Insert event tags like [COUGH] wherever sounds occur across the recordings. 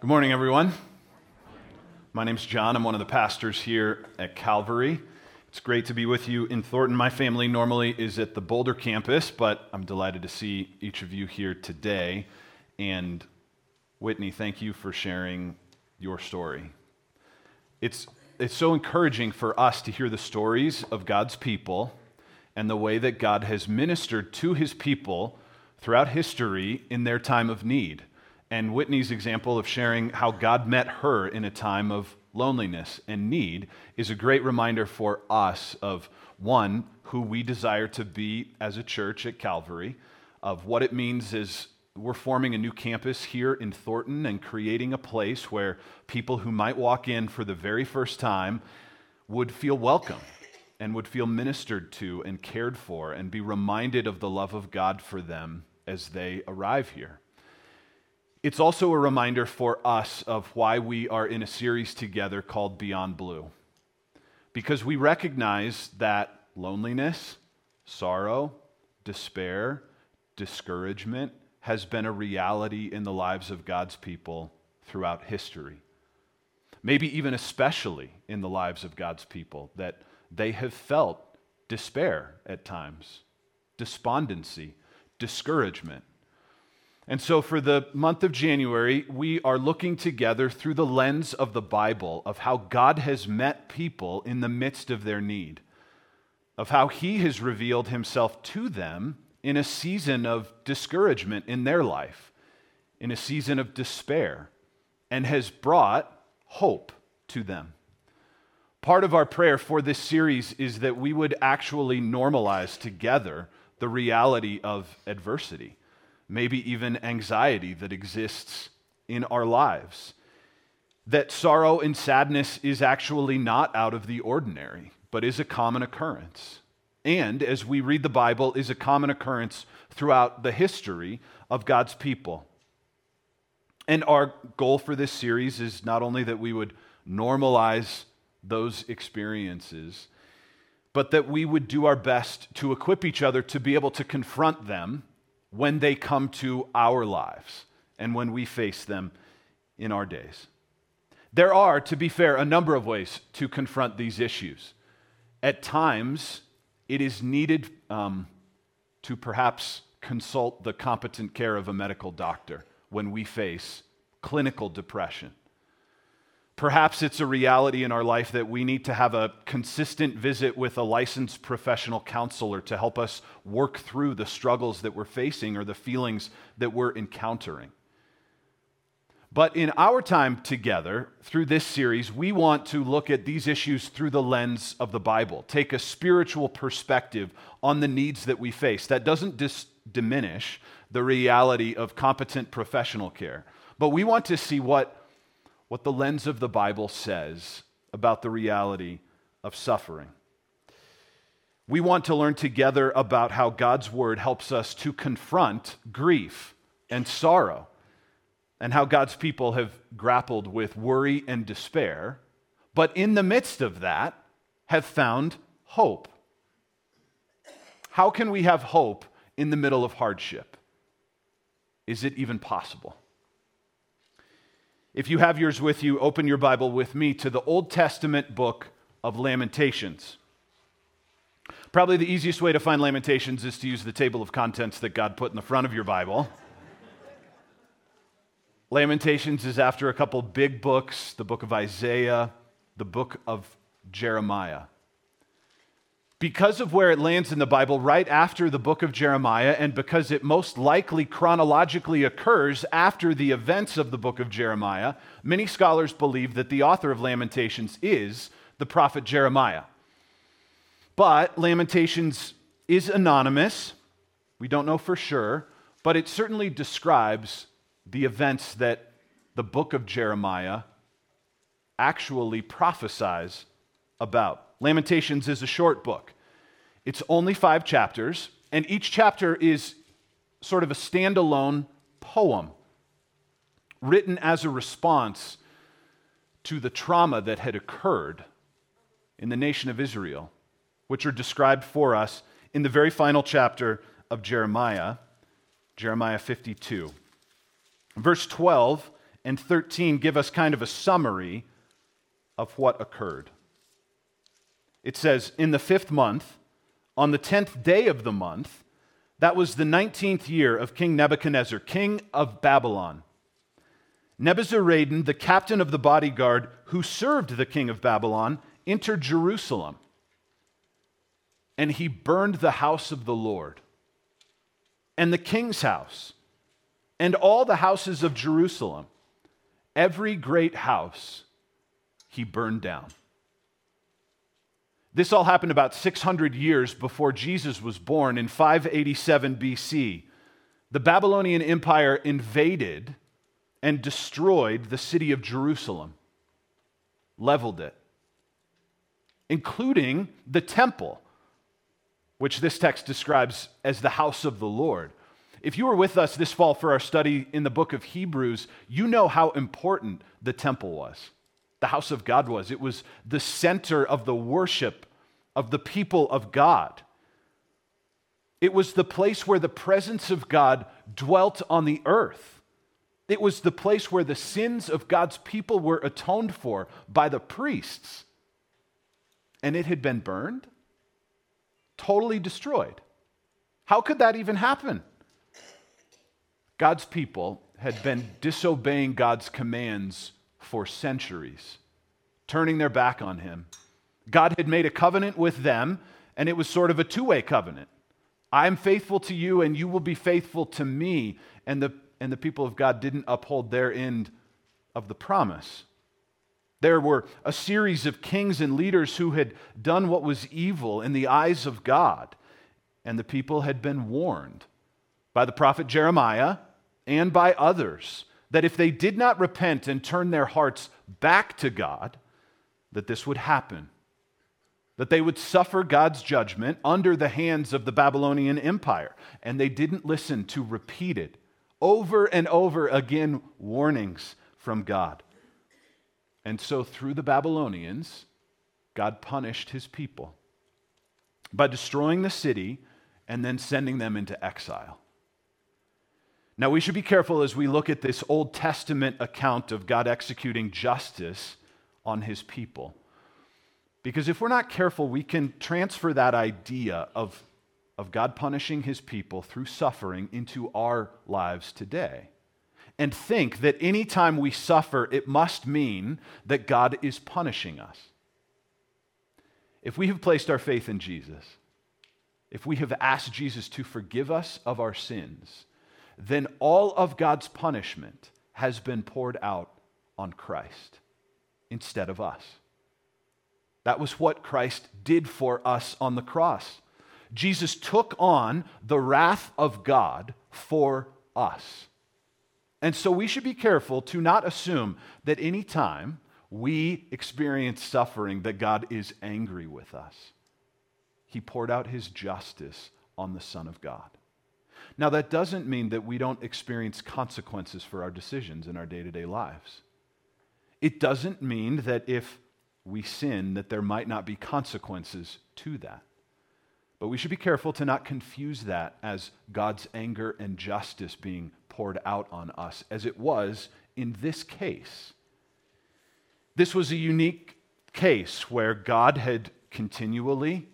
Good morning, everyone. My name's John. I'm one of the pastors here at Calvary. It's great to be with you in Thornton. My family normally is at the Boulder campus, but I'm delighted to see each of you here today. And Whitney, thank you for sharing your story. It's, it's so encouraging for us to hear the stories of God's people and the way that God has ministered to his people throughout history in their time of need and Whitney's example of sharing how God met her in a time of loneliness and need is a great reminder for us of one, who we desire to be as a church at Calvary, of what it means is we're forming a new campus here in Thornton and creating a place where people who might walk in for the very first time would feel welcome and would feel ministered to and cared for and be reminded of the love of God for them as they arrive here. It's also a reminder for us of why we are in a series together called Beyond Blue. Because we recognize that loneliness, sorrow, despair, discouragement has been a reality in the lives of God's people throughout history. Maybe even especially in the lives of God's people, that they have felt despair at times, despondency, discouragement. And so, for the month of January, we are looking together through the lens of the Bible of how God has met people in the midst of their need, of how He has revealed Himself to them in a season of discouragement in their life, in a season of despair, and has brought hope to them. Part of our prayer for this series is that we would actually normalize together the reality of adversity maybe even anxiety that exists in our lives. That sorrow and sadness is actually not out of the ordinary, but is a common occurrence. And as we read the Bible, is a common occurrence throughout the history of God's people. And our goal for this series is not only that we would normalize those experiences, but that we would do our best to equip each other to be able to confront them when they come to our lives and when we face them in our days. There are, to be fair, a number of ways to confront these issues. At times, it is needed um, to perhaps consult the competent care of a medical doctor when we face clinical depression Perhaps it's a reality in our life that we need to have a consistent visit with a licensed professional counselor to help us work through the struggles that we're facing or the feelings that we're encountering. But in our time together, through this series, we want to look at these issues through the lens of the Bible, take a spiritual perspective on the needs that we face. That doesn't dis- diminish the reality of competent professional care, but we want to see what what the lens of the Bible says about the reality of suffering. We want to learn together about how God's word helps us to confront grief and sorrow, and how God's people have grappled with worry and despair, but in the midst of that, have found hope. How can we have hope in the middle of hardship? Is it even possible? If you have yours with you, open your Bible with me to the Old Testament book of Lamentations. Probably the easiest way to find Lamentations is to use the table of contents that God put in the front of your Bible. Lamentations is after a couple big books the book of Isaiah, the book of Jeremiah because of where it lands in the Bible right after the book of Jeremiah, and because it most likely chronologically occurs after the events of the book of Jeremiah, many scholars believe that the author of Lamentations is the prophet Jeremiah. But Lamentations is anonymous. We don't know for sure, but it certainly describes the events that the book of Jeremiah actually prophesies about. Lamentations is a short book. It's only five chapters, and each chapter is sort of a standalone poem written as a response to the trauma that had occurred in the nation of Israel, which are described for us in the very final chapter of Jeremiah, Jeremiah 52. Verse 12 and 13 give us kind of a summary of what occurred. It says, In the fifth month, on the tenth day of the month, that was the 19th year of King Nebuchadnezzar, king of Babylon. Nebuzaradan, the captain of the bodyguard who served the king of Babylon, entered Jerusalem. And he burned the house of the Lord, and the king's house, and all the houses of Jerusalem. Every great house he burned down. This all happened about 600 years before Jesus was born in 587 BC. The Babylonian Empire invaded and destroyed the city of Jerusalem, leveled it, including the temple, which this text describes as the house of the Lord. If you were with us this fall for our study in the book of Hebrews, you know how important the temple was, the house of God was. It was the center of the worship of the people of God. It was the place where the presence of God dwelt on the earth. It was the place where the sins of God's people were atoned for by the priests. And it had been burned, totally destroyed. How could that even happen? God's people had been disobeying God's commands for centuries, turning their back on Him God had made a covenant with them, and it was sort of a two way covenant. I'm faithful to you, and you will be faithful to me. And the, and the people of God didn't uphold their end of the promise. There were a series of kings and leaders who had done what was evil in the eyes of God, and the people had been warned by the prophet Jeremiah and by others that if they did not repent and turn their hearts back to God, that this would happen that they would suffer God's judgment under the hands of the Babylonian Empire. And they didn't listen to repeated, over and over again, warnings from God. And so, through the Babylonians, God punished his people by destroying the city and then sending them into exile. Now, we should be careful as we look at this Old Testament account of God executing justice on his people because if we're not careful, we can transfer that idea of, of God punishing his people through suffering into our lives today. And think that anytime we suffer, it must mean that God is punishing us. If we have placed our faith in Jesus, if we have asked Jesus to forgive us of our sins, then all of God's punishment has been poured out on Christ instead of us. That was what Christ did for us on the cross. Jesus took on the wrath of God for us. And so we should be careful to not assume that any time we experience suffering that God is angry with us. He poured out his justice on the Son of God. Now, that doesn't mean that we don't experience consequences for our decisions in our day to day lives. It doesn't mean that if we sin, that there might not be consequences to that. But we should be careful to not confuse that as God's anger and justice being poured out on us, as it was in this case. This was a unique case where God had continually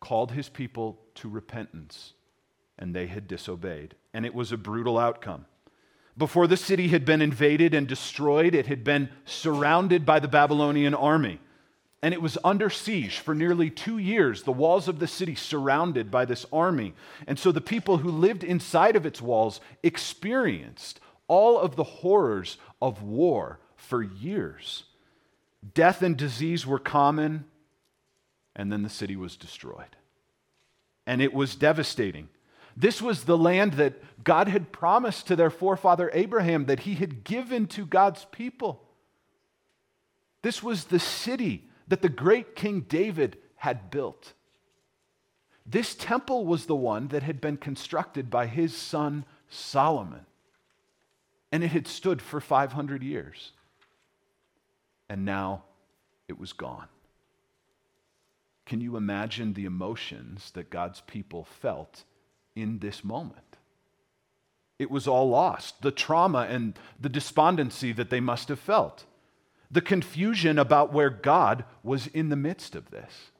called his people to repentance, and they had disobeyed. And it was a brutal outcome. Before the city had been invaded and destroyed, it had been surrounded by the Babylonian army. And it was under siege for nearly two years, the walls of the city surrounded by this army. And so the people who lived inside of its walls experienced all of the horrors of war for years. Death and disease were common, and then the city was destroyed. And it was devastating. This was the land that God had promised to their forefather Abraham that he had given to God's people. This was the city that the great King David had built. This temple was the one that had been constructed by his son Solomon. And it had stood for 500 years. And now it was gone. Can you imagine the emotions that God's people felt in this moment. it was all lost. The trauma and the despondency that they must have felt. The confusion about where God was in the midst of this.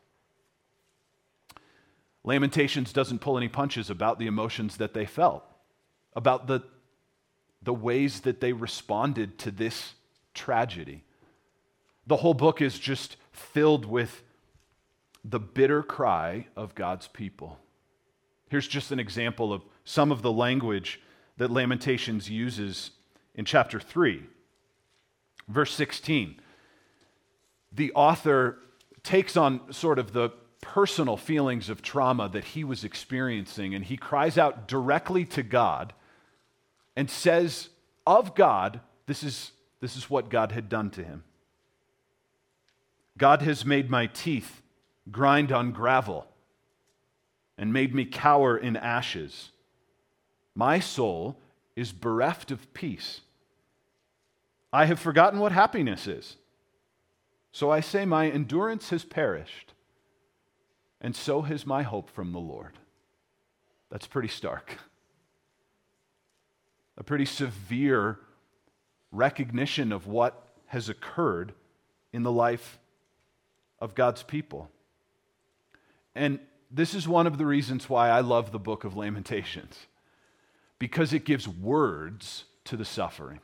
Lamentations doesn't pull any punches about the emotions that they felt, about the, the ways that they responded to this tragedy. The whole book is just filled with the bitter cry of God's people. Here's just an example of some of the language that Lamentations uses in chapter 3. Verse 16. The author takes on sort of the personal feelings of trauma that he was experiencing, and he cries out directly to God and says, Of God, this is, this is what God had done to him. God has made my teeth grind on gravel and made me cower in ashes. My soul is bereft of peace. I have forgotten what happiness is. So I say, My endurance has perished, and so has my hope from the Lord. That's pretty stark. A pretty severe recognition of what has occurred in the life of God's people. And this is one of the reasons why I love the book of Lamentations because it gives words to the suffering.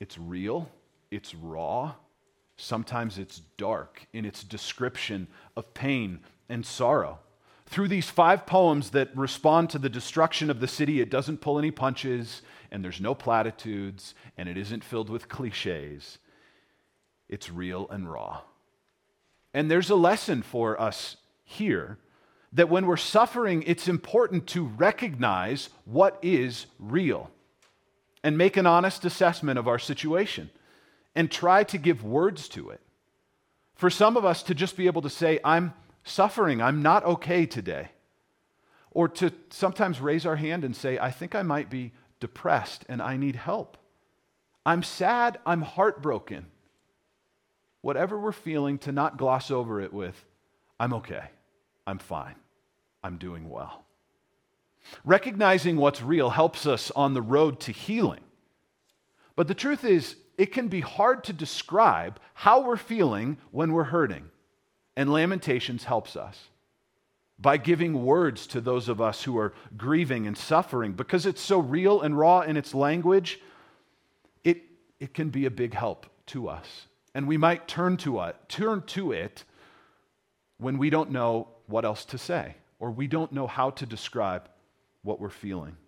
It's real, it's raw, sometimes it's dark in its description of pain and sorrow. Through these five poems that respond to the destruction of the city, it doesn't pull any punches, and there's no platitudes, and it isn't filled with cliches. It's real and raw. And there's a lesson for us here that when we're suffering, it's important to recognize what is real and make an honest assessment of our situation and try to give words to it. For some of us to just be able to say, I'm suffering, I'm not okay today. Or to sometimes raise our hand and say, I think I might be depressed and I need help. I'm sad, I'm heartbroken. Whatever we're feeling, to not gloss over it with, I'm okay, I'm fine. I'm doing well. Recognizing what's real helps us on the road to healing. But the truth is, it can be hard to describe how we're feeling when we're hurting. And Lamentations helps us by giving words to those of us who are grieving and suffering. Because it's so real and raw in its language, it, it can be a big help to us. And we might turn to it, turn to it when we don't know what else to say or we don't know how to describe what we're feeling.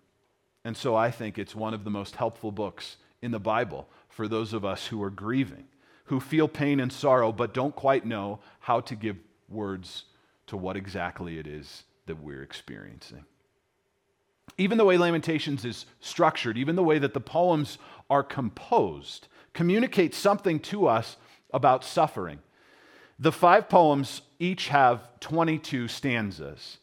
And so I think it's one of the most helpful books in the Bible for those of us who are grieving, who feel pain and sorrow, but don't quite know how to give words to what exactly it is that we're experiencing. Even the way Lamentations is structured, even the way that the poems are composed, communicates something to us about suffering. The five poems each have 22 stanzas.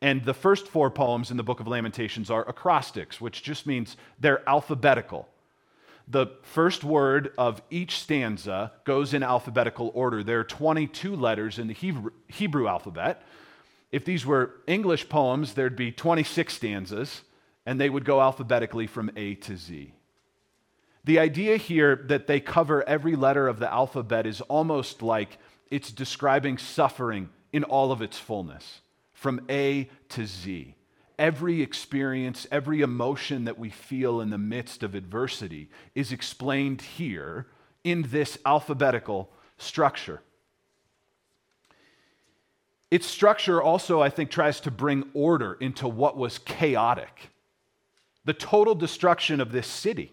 And the first four poems in the book of Lamentations are acrostics, which just means they're alphabetical. The first word of each stanza goes in alphabetical order. There are 22 letters in the Hebrew, Hebrew alphabet. If these were English poems, there'd be 26 stanzas, and they would go alphabetically from A to Z. The idea here that they cover every letter of the alphabet is almost like it's describing suffering in all of its fullness, from A to Z. Every experience, every emotion that we feel in the midst of adversity is explained here in this alphabetical structure. Its structure also, I think, tries to bring order into what was chaotic. The total destruction of this city.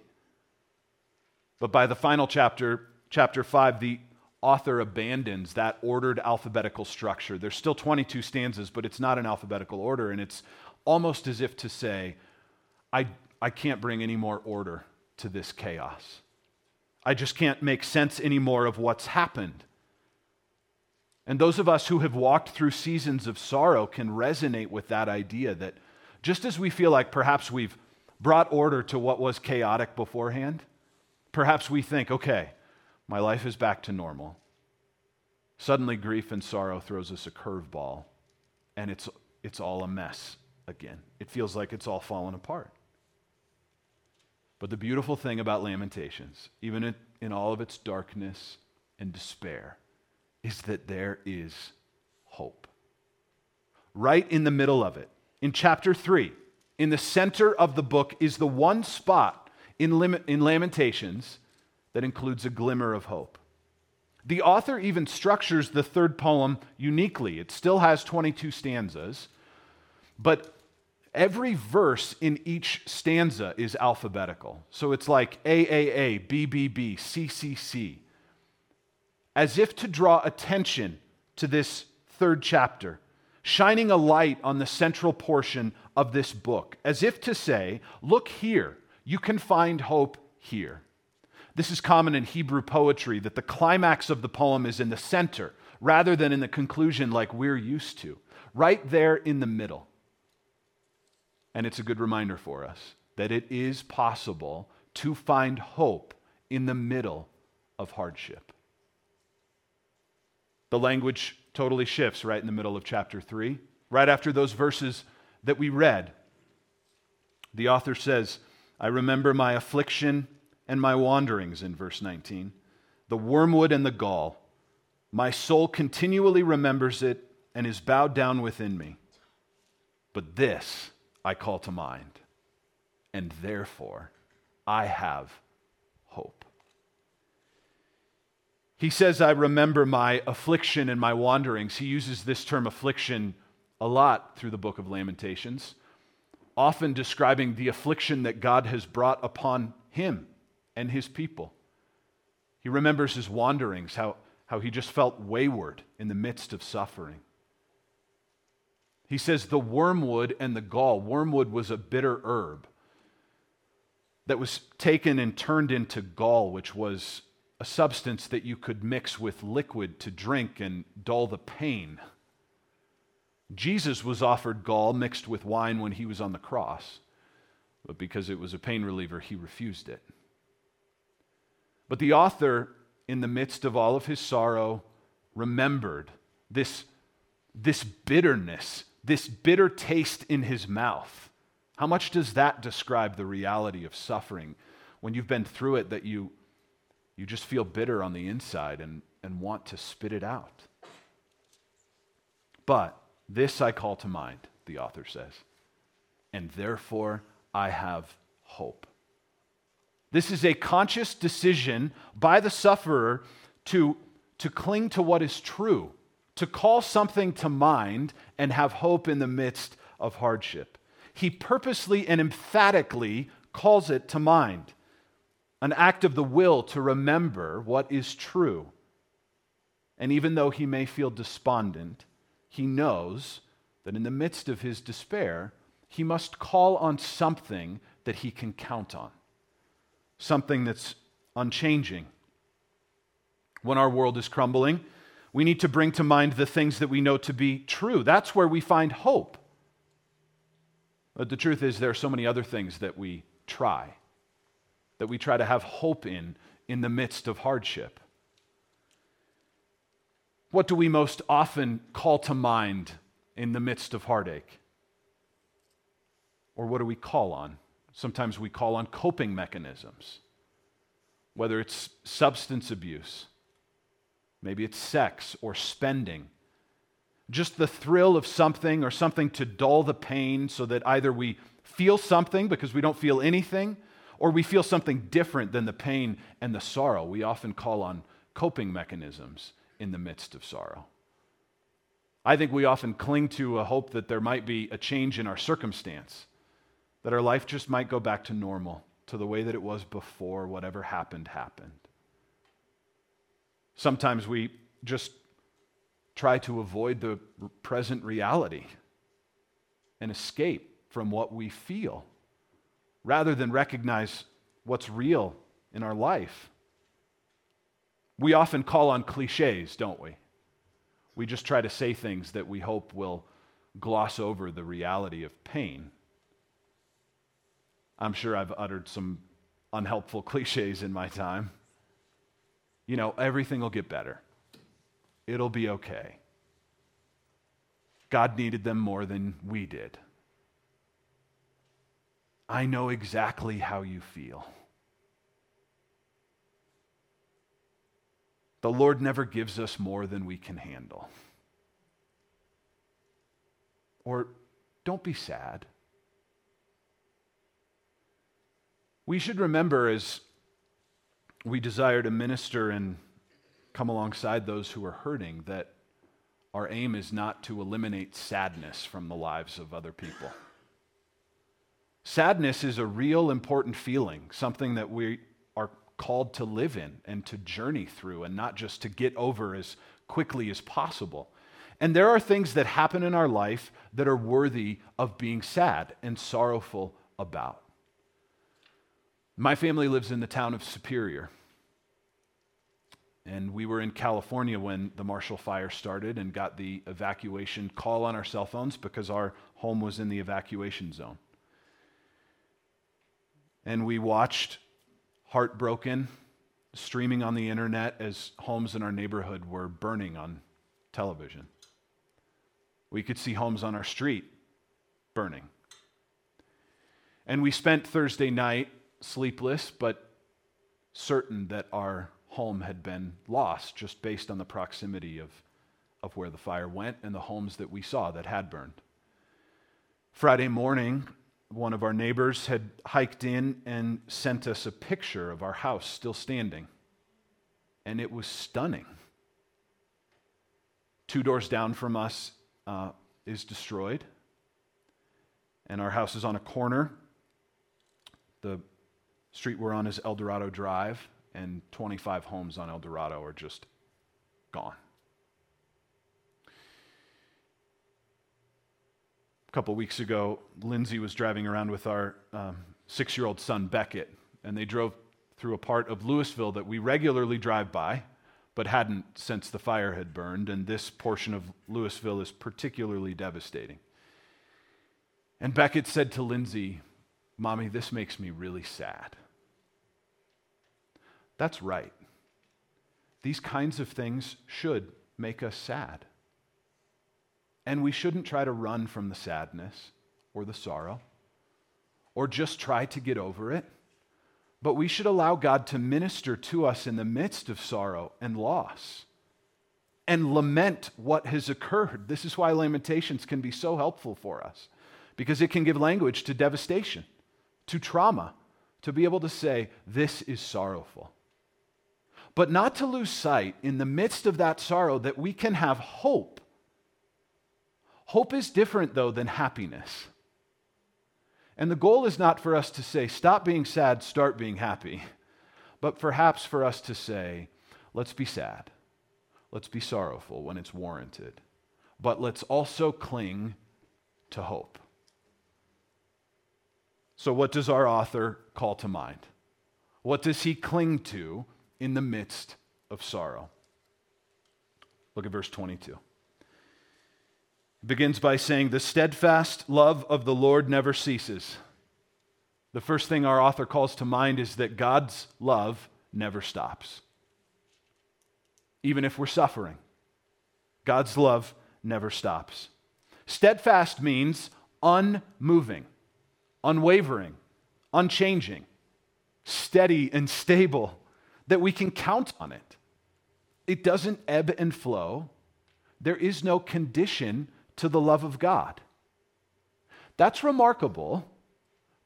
But by the final chapter, chapter 5, the author abandons that ordered alphabetical structure. There's still 22 stanzas, but it's not in alphabetical order. And it's almost as if to say, I, I can't bring any more order to this chaos. I just can't make sense anymore of what's happened. And those of us who have walked through seasons of sorrow can resonate with that idea that just as we feel like perhaps we've brought order to what was chaotic beforehand, perhaps we think, okay, my life is back to normal. Suddenly, grief and sorrow throws us a curveball, and it's, it's all a mess again. It feels like it's all fallen apart. But the beautiful thing about Lamentations, even in, in all of its darkness and despair, is that there is hope. Right in the middle of it, in chapter 3, in the center of the book, is the one spot in, lim- in Lamentations that includes a glimmer of hope. The author even structures the third poem uniquely. It still has 22 stanzas, but every verse in each stanza is alphabetical. So it's like AAA, BBB, CCC, as if to draw attention to this third chapter, shining a light on the central portion of this book, as if to say, Look here, you can find hope here. This is common in Hebrew poetry that the climax of the poem is in the center rather than in the conclusion like we're used to, right there in the middle. And it's a good reminder for us that it is possible to find hope in the middle of hardship. The language totally shifts right in the middle of chapter 3, right after those verses that we read. The author says, I remember my affliction and my wanderings, in verse 19, the wormwood and the gall. My soul continually remembers it and is bowed down within me. But this I call to mind, and therefore I have hope. He says, I remember my affliction and my wanderings. He uses this term affliction a lot through the book of Lamentations, often describing the affliction that God has brought upon him and his people. He remembers his wanderings, how, how he just felt wayward in the midst of suffering. He says the wormwood and the gall. Wormwood was a bitter herb that was taken and turned into gall, which was a substance that you could mix with liquid to drink and dull the pain. Jesus was offered gall mixed with wine when he was on the cross, but because it was a pain reliever, he refused it. But the author, in the midst of all of his sorrow, remembered this, this bitterness, this bitter taste in his mouth. How much does that describe the reality of suffering when you've been through it that you, you just feel bitter on the inside and, and want to spit it out? But this I call to mind, the author says, and therefore I have hope. This is a conscious decision by the sufferer to, to cling to what is true, to call something to mind and have hope in the midst of hardship. He purposely and emphatically calls it to mind, an act of the will to remember what is true. And even though he may feel despondent, he knows that in the midst of his despair, he must call on something that he can count on something that's unchanging. When our world is crumbling, we need to bring to mind the things that we know to be true. That's where we find hope. But the truth is, there are so many other things that we try, that we try to have hope in in the midst of hardship. What do we most often call to mind in the midst of heartache? Or what do we call on? Sometimes we call on coping mechanisms, whether it's substance abuse, maybe it's sex or spending. Just the thrill of something or something to dull the pain so that either we feel something because we don't feel anything or we feel something different than the pain and the sorrow. We often call on coping mechanisms in the midst of sorrow. I think we often cling to a hope that there might be a change in our circumstance that our life just might go back to normal, to the way that it was before whatever happened happened. Sometimes we just try to avoid the present reality and escape from what we feel rather than recognize what's real in our life. We often call on cliches, don't we? We just try to say things that we hope will gloss over the reality of pain. I'm sure I've uttered some unhelpful [LAUGHS] cliches in my time. You know, everything will get better, it'll be okay. God needed them more than we did. I know exactly how you feel. The Lord never gives us more than we can handle. Or don't be sad. We should remember as we desire to minister and come alongside those who are hurting that our aim is not to eliminate sadness from the lives of other people. Sadness is a real important feeling, something that we called to live in and to journey through, and not just to get over as quickly as possible. And there are things that happen in our life that are worthy of being sad and sorrowful about. My family lives in the town of Superior. And we were in California when the Marshall Fire started and got the evacuation call on our cell phones because our home was in the evacuation zone. And we watched, heartbroken, streaming on the internet as homes in our neighborhood were burning on television. We could see homes on our street burning. And we spent Thursday night sleepless, but certain that our home had been lost just based on the proximity of, of where the fire went and the homes that we saw that had burned. Friday morning, one of our neighbors had hiked in and sent us a picture of our house still standing. And it was stunning. Two doors down from us uh, is destroyed, and our house is on a corner. The street we're on is El Dorado Drive and 25 homes on El Dorado are just gone. Couple weeks ago, Lindsay was driving around with our um, six year old son, Beckett, and they drove through a part of Louisville that we regularly drive by, but hadn't since the fire had burned, and this portion of Louisville is particularly devastating. And Beckett said to Lindsay, Mommy, this makes me really sad. That's right. These kinds of things should make us sad. And we shouldn't try to run from the sadness or the sorrow or just try to get over it. But we should allow God to minister to us in the midst of sorrow and loss and lament what has occurred. This is why Lamentations can be so helpful for us because it can give language to devastation, to trauma, to be able to say, This is sorrowful but not to lose sight in the midst of that sorrow that we can have hope. Hope is different, though, than happiness. And the goal is not for us to say, stop being sad, start being happy, but perhaps for us to say, let's be sad, let's be sorrowful when it's warranted, but let's also cling to hope. So, what does our author call to mind? What does he cling to in the midst of sorrow. Look at verse 22. Begins by saying, The steadfast love of the Lord never ceases. The first thing our author calls to mind is that God's love never stops. Even if we're suffering, God's love never stops. Steadfast means unmoving, unwavering, unchanging, steady and stable that we can count on it. It doesn't ebb and flow. There is no condition to the love of God. That's remarkable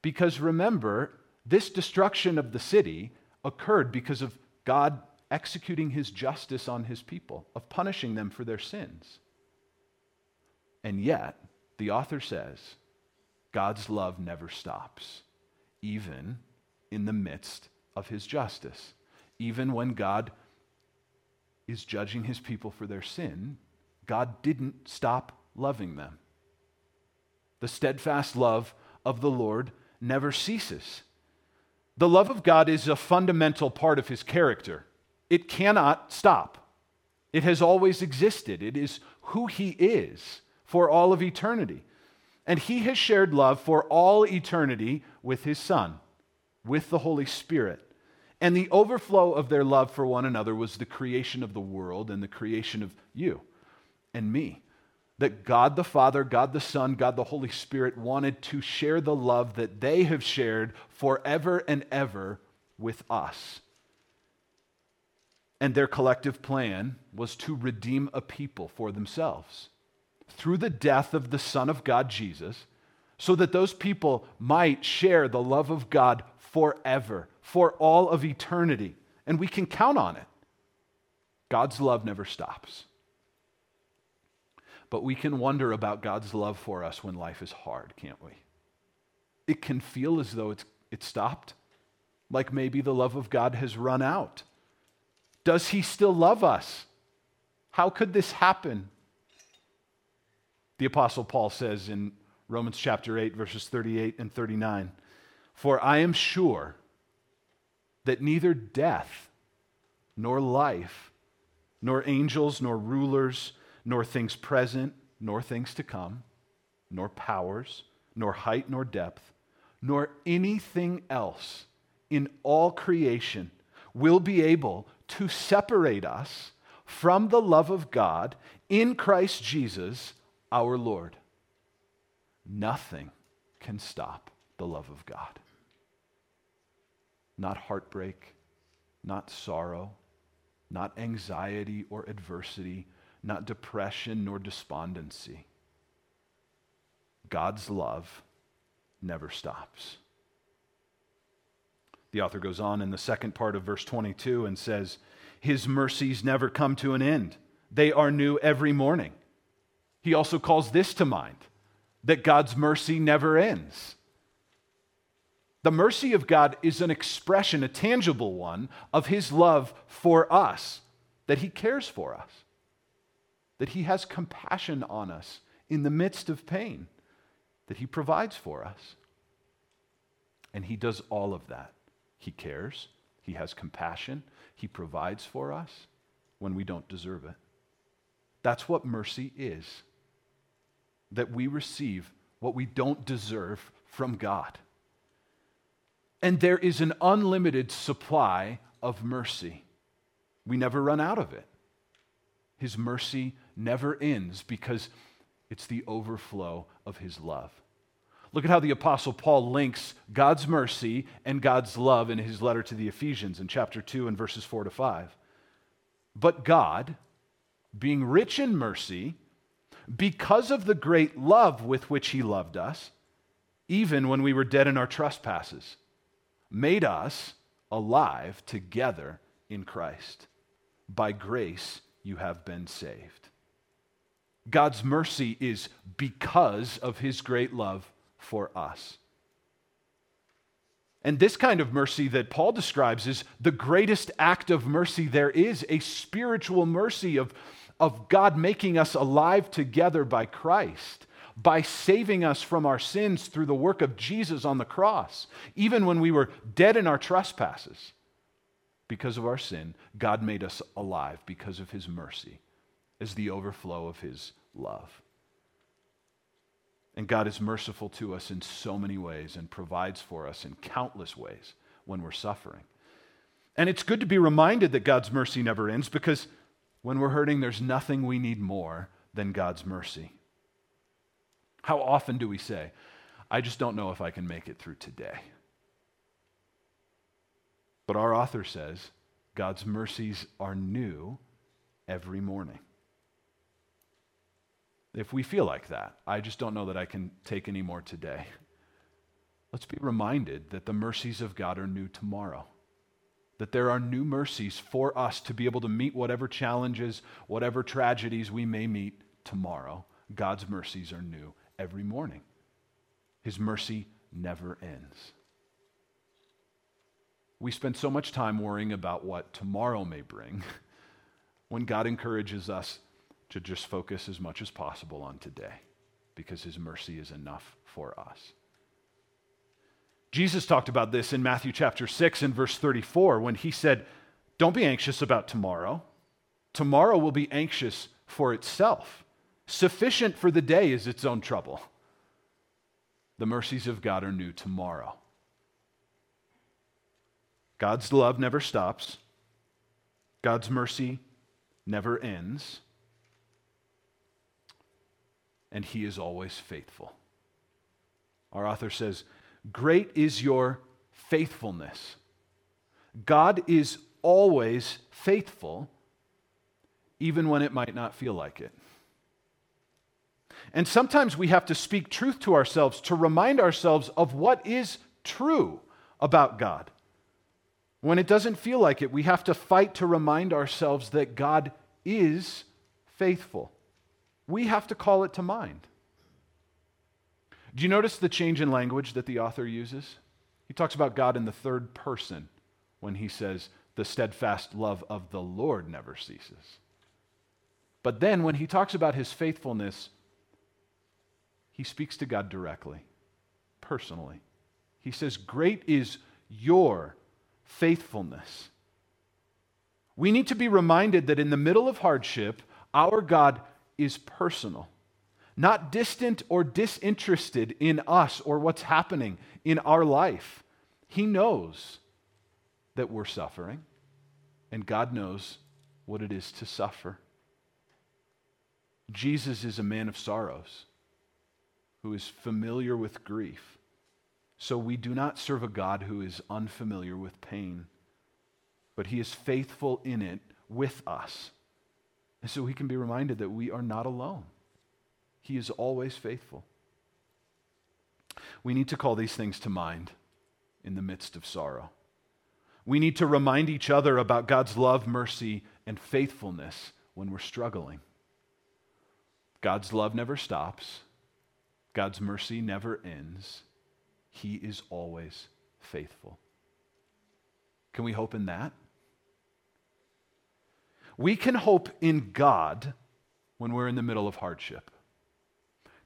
because remember, this destruction of the city occurred because of God executing his justice on his people, of punishing them for their sins. And yet, the author says, God's love never stops, even in the midst of his justice even when God is judging his people for their sin, God didn't stop loving them. The steadfast love of the Lord never ceases. The love of God is a fundamental part of his character. It cannot stop. It has always existed. It is who he is for all of eternity. And he has shared love for all eternity with his Son, with the Holy Spirit. And the overflow of their love for one another was the creation of the world and the creation of you and me. That God the Father, God the Son, God the Holy Spirit wanted to share the love that they have shared forever and ever with us. And their collective plan was to redeem a people for themselves through the death of the Son of God, Jesus, so that those people might share the love of God forever, for all of eternity. And we can count on it. God's love never stops. But we can wonder about God's love for us when life is hard, can't we? It can feel as though it's, it stopped, like maybe the love of God has run out. Does He still love us? How could this happen? The Apostle Paul says in Romans chapter 8, verses 38 and 39 For I am sure that neither death, nor life, nor angels, nor rulers, nor things present, nor things to come, nor powers, nor height, nor depth, nor anything else in all creation will be able to separate us from the love of God in Christ Jesus our Lord. Nothing can stop the love of God. Not heartbreak, not sorrow, not anxiety or adversity, not depression nor despondency. God's love never stops. The author goes on in the second part of verse 22 and says, His mercies never come to an end, they are new every morning. He also calls this to mind that God's mercy never ends. The mercy of God is an expression, a tangible one, of His love for us, that He cares for us that He has compassion on us in the midst of pain, that He provides for us. And He does all of that. He cares, He has compassion, He provides for us when we don't deserve it. That's what mercy is that we receive what we don't deserve from God. And there is an unlimited supply of mercy. We never run out of it. His mercy never ends because it's the overflow of his love. Look at how the Apostle Paul links God's mercy and God's love in his letter to the Ephesians in chapter 2 and verses 4 to 5. But God, being rich in mercy, because of the great love with which he loved us, even when we were dead in our trespasses, made us alive together in Christ. By grace you have been saved. God's mercy is because of his great love for us. And this kind of mercy that Paul describes is the greatest act of mercy there is a spiritual mercy of, of God making us alive together by Christ, by saving us from our sins through the work of Jesus on the cross, even when we were dead in our trespasses. Because of our sin, God made us alive because of his mercy as the overflow of his love. And God is merciful to us in so many ways and provides for us in countless ways when we're suffering. And it's good to be reminded that God's mercy never ends because when we're hurting, there's nothing we need more than God's mercy. How often do we say, I just don't know if I can make it through today? But our author says, God's mercies are new every morning. If we feel like that, I just don't know that I can take any more today. Let's be reminded that the mercies of God are new tomorrow. That there are new mercies for us to be able to meet whatever challenges, whatever tragedies we may meet tomorrow. God's mercies are new every morning. His mercy never ends. We spend so much time worrying about what tomorrow may bring [LAUGHS] when God encourages us to just focus as much as possible on today because his mercy is enough for us. Jesus talked about this in Matthew chapter 6 and verse 34 when he said, Don't be anxious about tomorrow. Tomorrow will be anxious for itself. Sufficient for the day is its own trouble. The mercies of God are new tomorrow. God's love never stops, God's mercy never ends. And he is always faithful. Our author says, Great is your faithfulness. God is always faithful, even when it might not feel like it. And sometimes we have to speak truth to ourselves to remind ourselves of what is true about God. When it doesn't feel like it, we have to fight to remind ourselves that God is faithful. We have to call it to mind. Do you notice the change in language that the author uses? He talks about God in the third person when he says, The steadfast love of the Lord never ceases. But then when he talks about his faithfulness, he speaks to God directly, personally. He says, Great is your faithfulness. We need to be reminded that in the middle of hardship, our God is personal, not distant or disinterested in us or what's happening in our life. He knows that we're suffering, and God knows what it is to suffer. Jesus is a man of sorrows who is familiar with grief. So we do not serve a God who is unfamiliar with pain, but he is faithful in it with us. And so we can be reminded that we are not alone. He is always faithful. We need to call these things to mind in the midst of sorrow. We need to remind each other about God's love, mercy, and faithfulness when we're struggling. God's love never stops, God's mercy never ends. He is always faithful. Can we hope in that? We can hope in God when we're in the middle of hardship.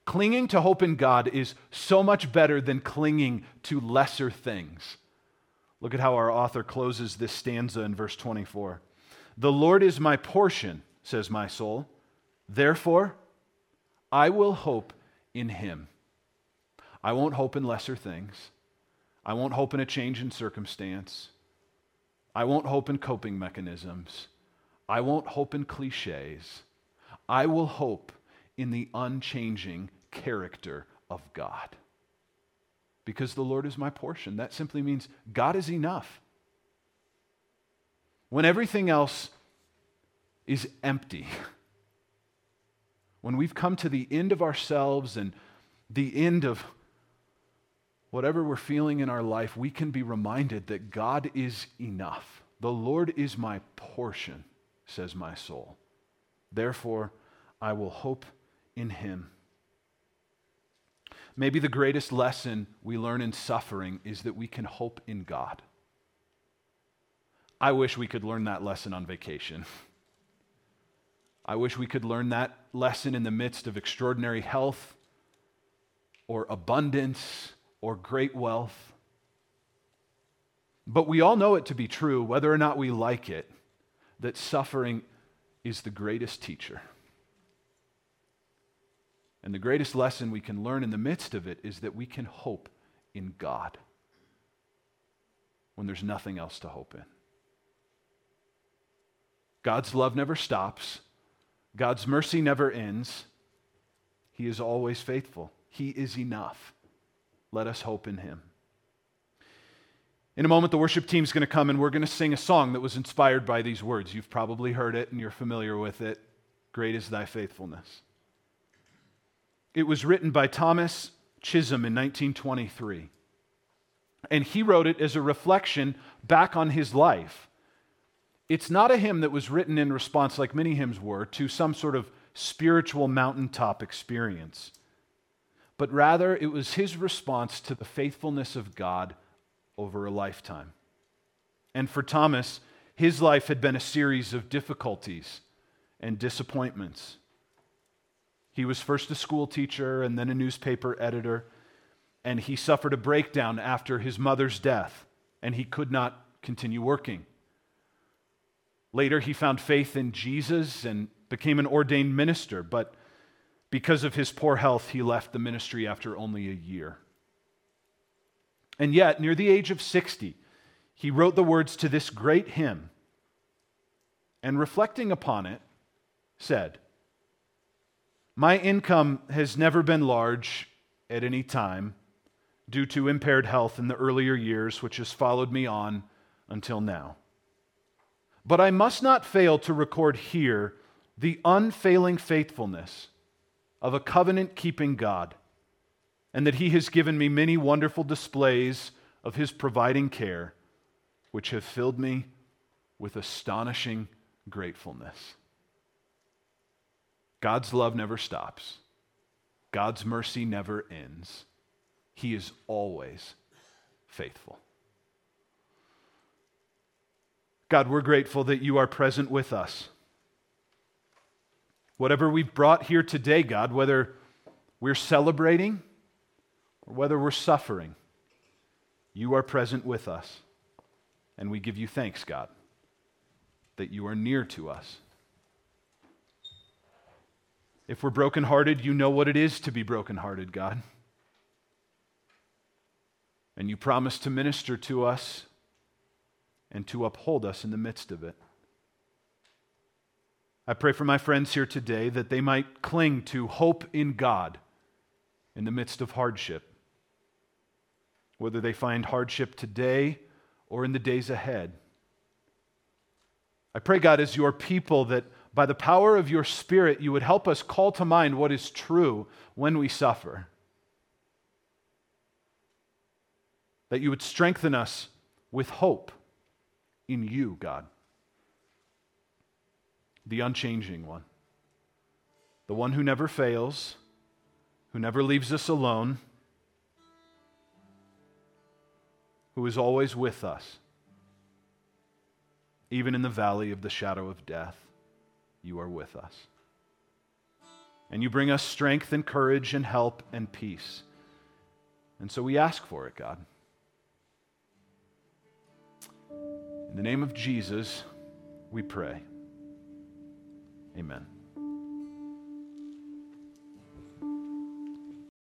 Clinging to hope in God is so much better than clinging to lesser things. Look at how our author closes this stanza in verse 24. The Lord is my portion, says my soul. Therefore, I will hope in him. I won't hope in lesser things. I won't hope in a change in circumstance. I won't hope in coping mechanisms. I won't hope in cliches. I will hope in the unchanging character of God. Because the Lord is my portion. That simply means God is enough. When everything else is empty, when we've come to the end of ourselves and the end of whatever we're feeling in our life, we can be reminded that God is enough. The Lord is my portion, says my soul. Therefore, I will hope in him. Maybe the greatest lesson we learn in suffering is that we can hope in God. I wish we could learn that lesson on vacation. [LAUGHS] I wish we could learn that lesson in the midst of extraordinary health or abundance or great wealth. But we all know it to be true, whether or not we like it, that suffering is the greatest teacher. And the greatest lesson we can learn in the midst of it is that we can hope in God when there's nothing else to hope in. God's love never stops, God's mercy never ends. He is always faithful, He is enough. Let us hope in him. In a moment, the worship team's going to come and we're going to sing a song that was inspired by these words. You've probably heard it and you're familiar with it. Great is thy faithfulness. It was written by Thomas Chisholm in 1923. And he wrote it as a reflection back on his life. It's not a hymn that was written in response, like many hymns were, to some sort of spiritual mountaintop experience but rather it was his response to the faithfulness of God over a lifetime. And for Thomas, his life had been a series of difficulties and disappointments. He was first a school teacher and then a newspaper editor, and he suffered a breakdown after his mother's death, and he could not continue working. Later, he found faith in Jesus and became an ordained minister, but because of his poor health, he left the ministry after only a year. And yet, near the age of 60, he wrote the words to this great hymn and reflecting upon it, said, My income has never been large at any time due to impaired health in the earlier years, which has followed me on until now. But I must not fail to record here the unfailing faithfulness of a covenant keeping God, and that He has given me many wonderful displays of His providing care, which have filled me with astonishing gratefulness. God's love never stops, God's mercy never ends. He is always faithful. God, we're grateful that you are present with us. Whatever we've brought here today, God, whether we're celebrating or whether we're suffering, you are present with us. And we give you thanks, God, that you are near to us. If we're brokenhearted, you know what it is to be brokenhearted, God. And you promise to minister to us and to uphold us in the midst of it. I pray for my friends here today that they might cling to hope in God in the midst of hardship. Whether they find hardship today or in the days ahead. I pray, God, as your people, that by the power of your Spirit, you would help us call to mind what is true when we suffer. That you would strengthen us with hope in you, God the unchanging one, the one who never fails, who never leaves us alone, who is always with us, even in the valley of the shadow of death. You are with us. And you bring us strength and courage and help and peace. And so we ask for it, God. In the name of Jesus, we pray. Amen.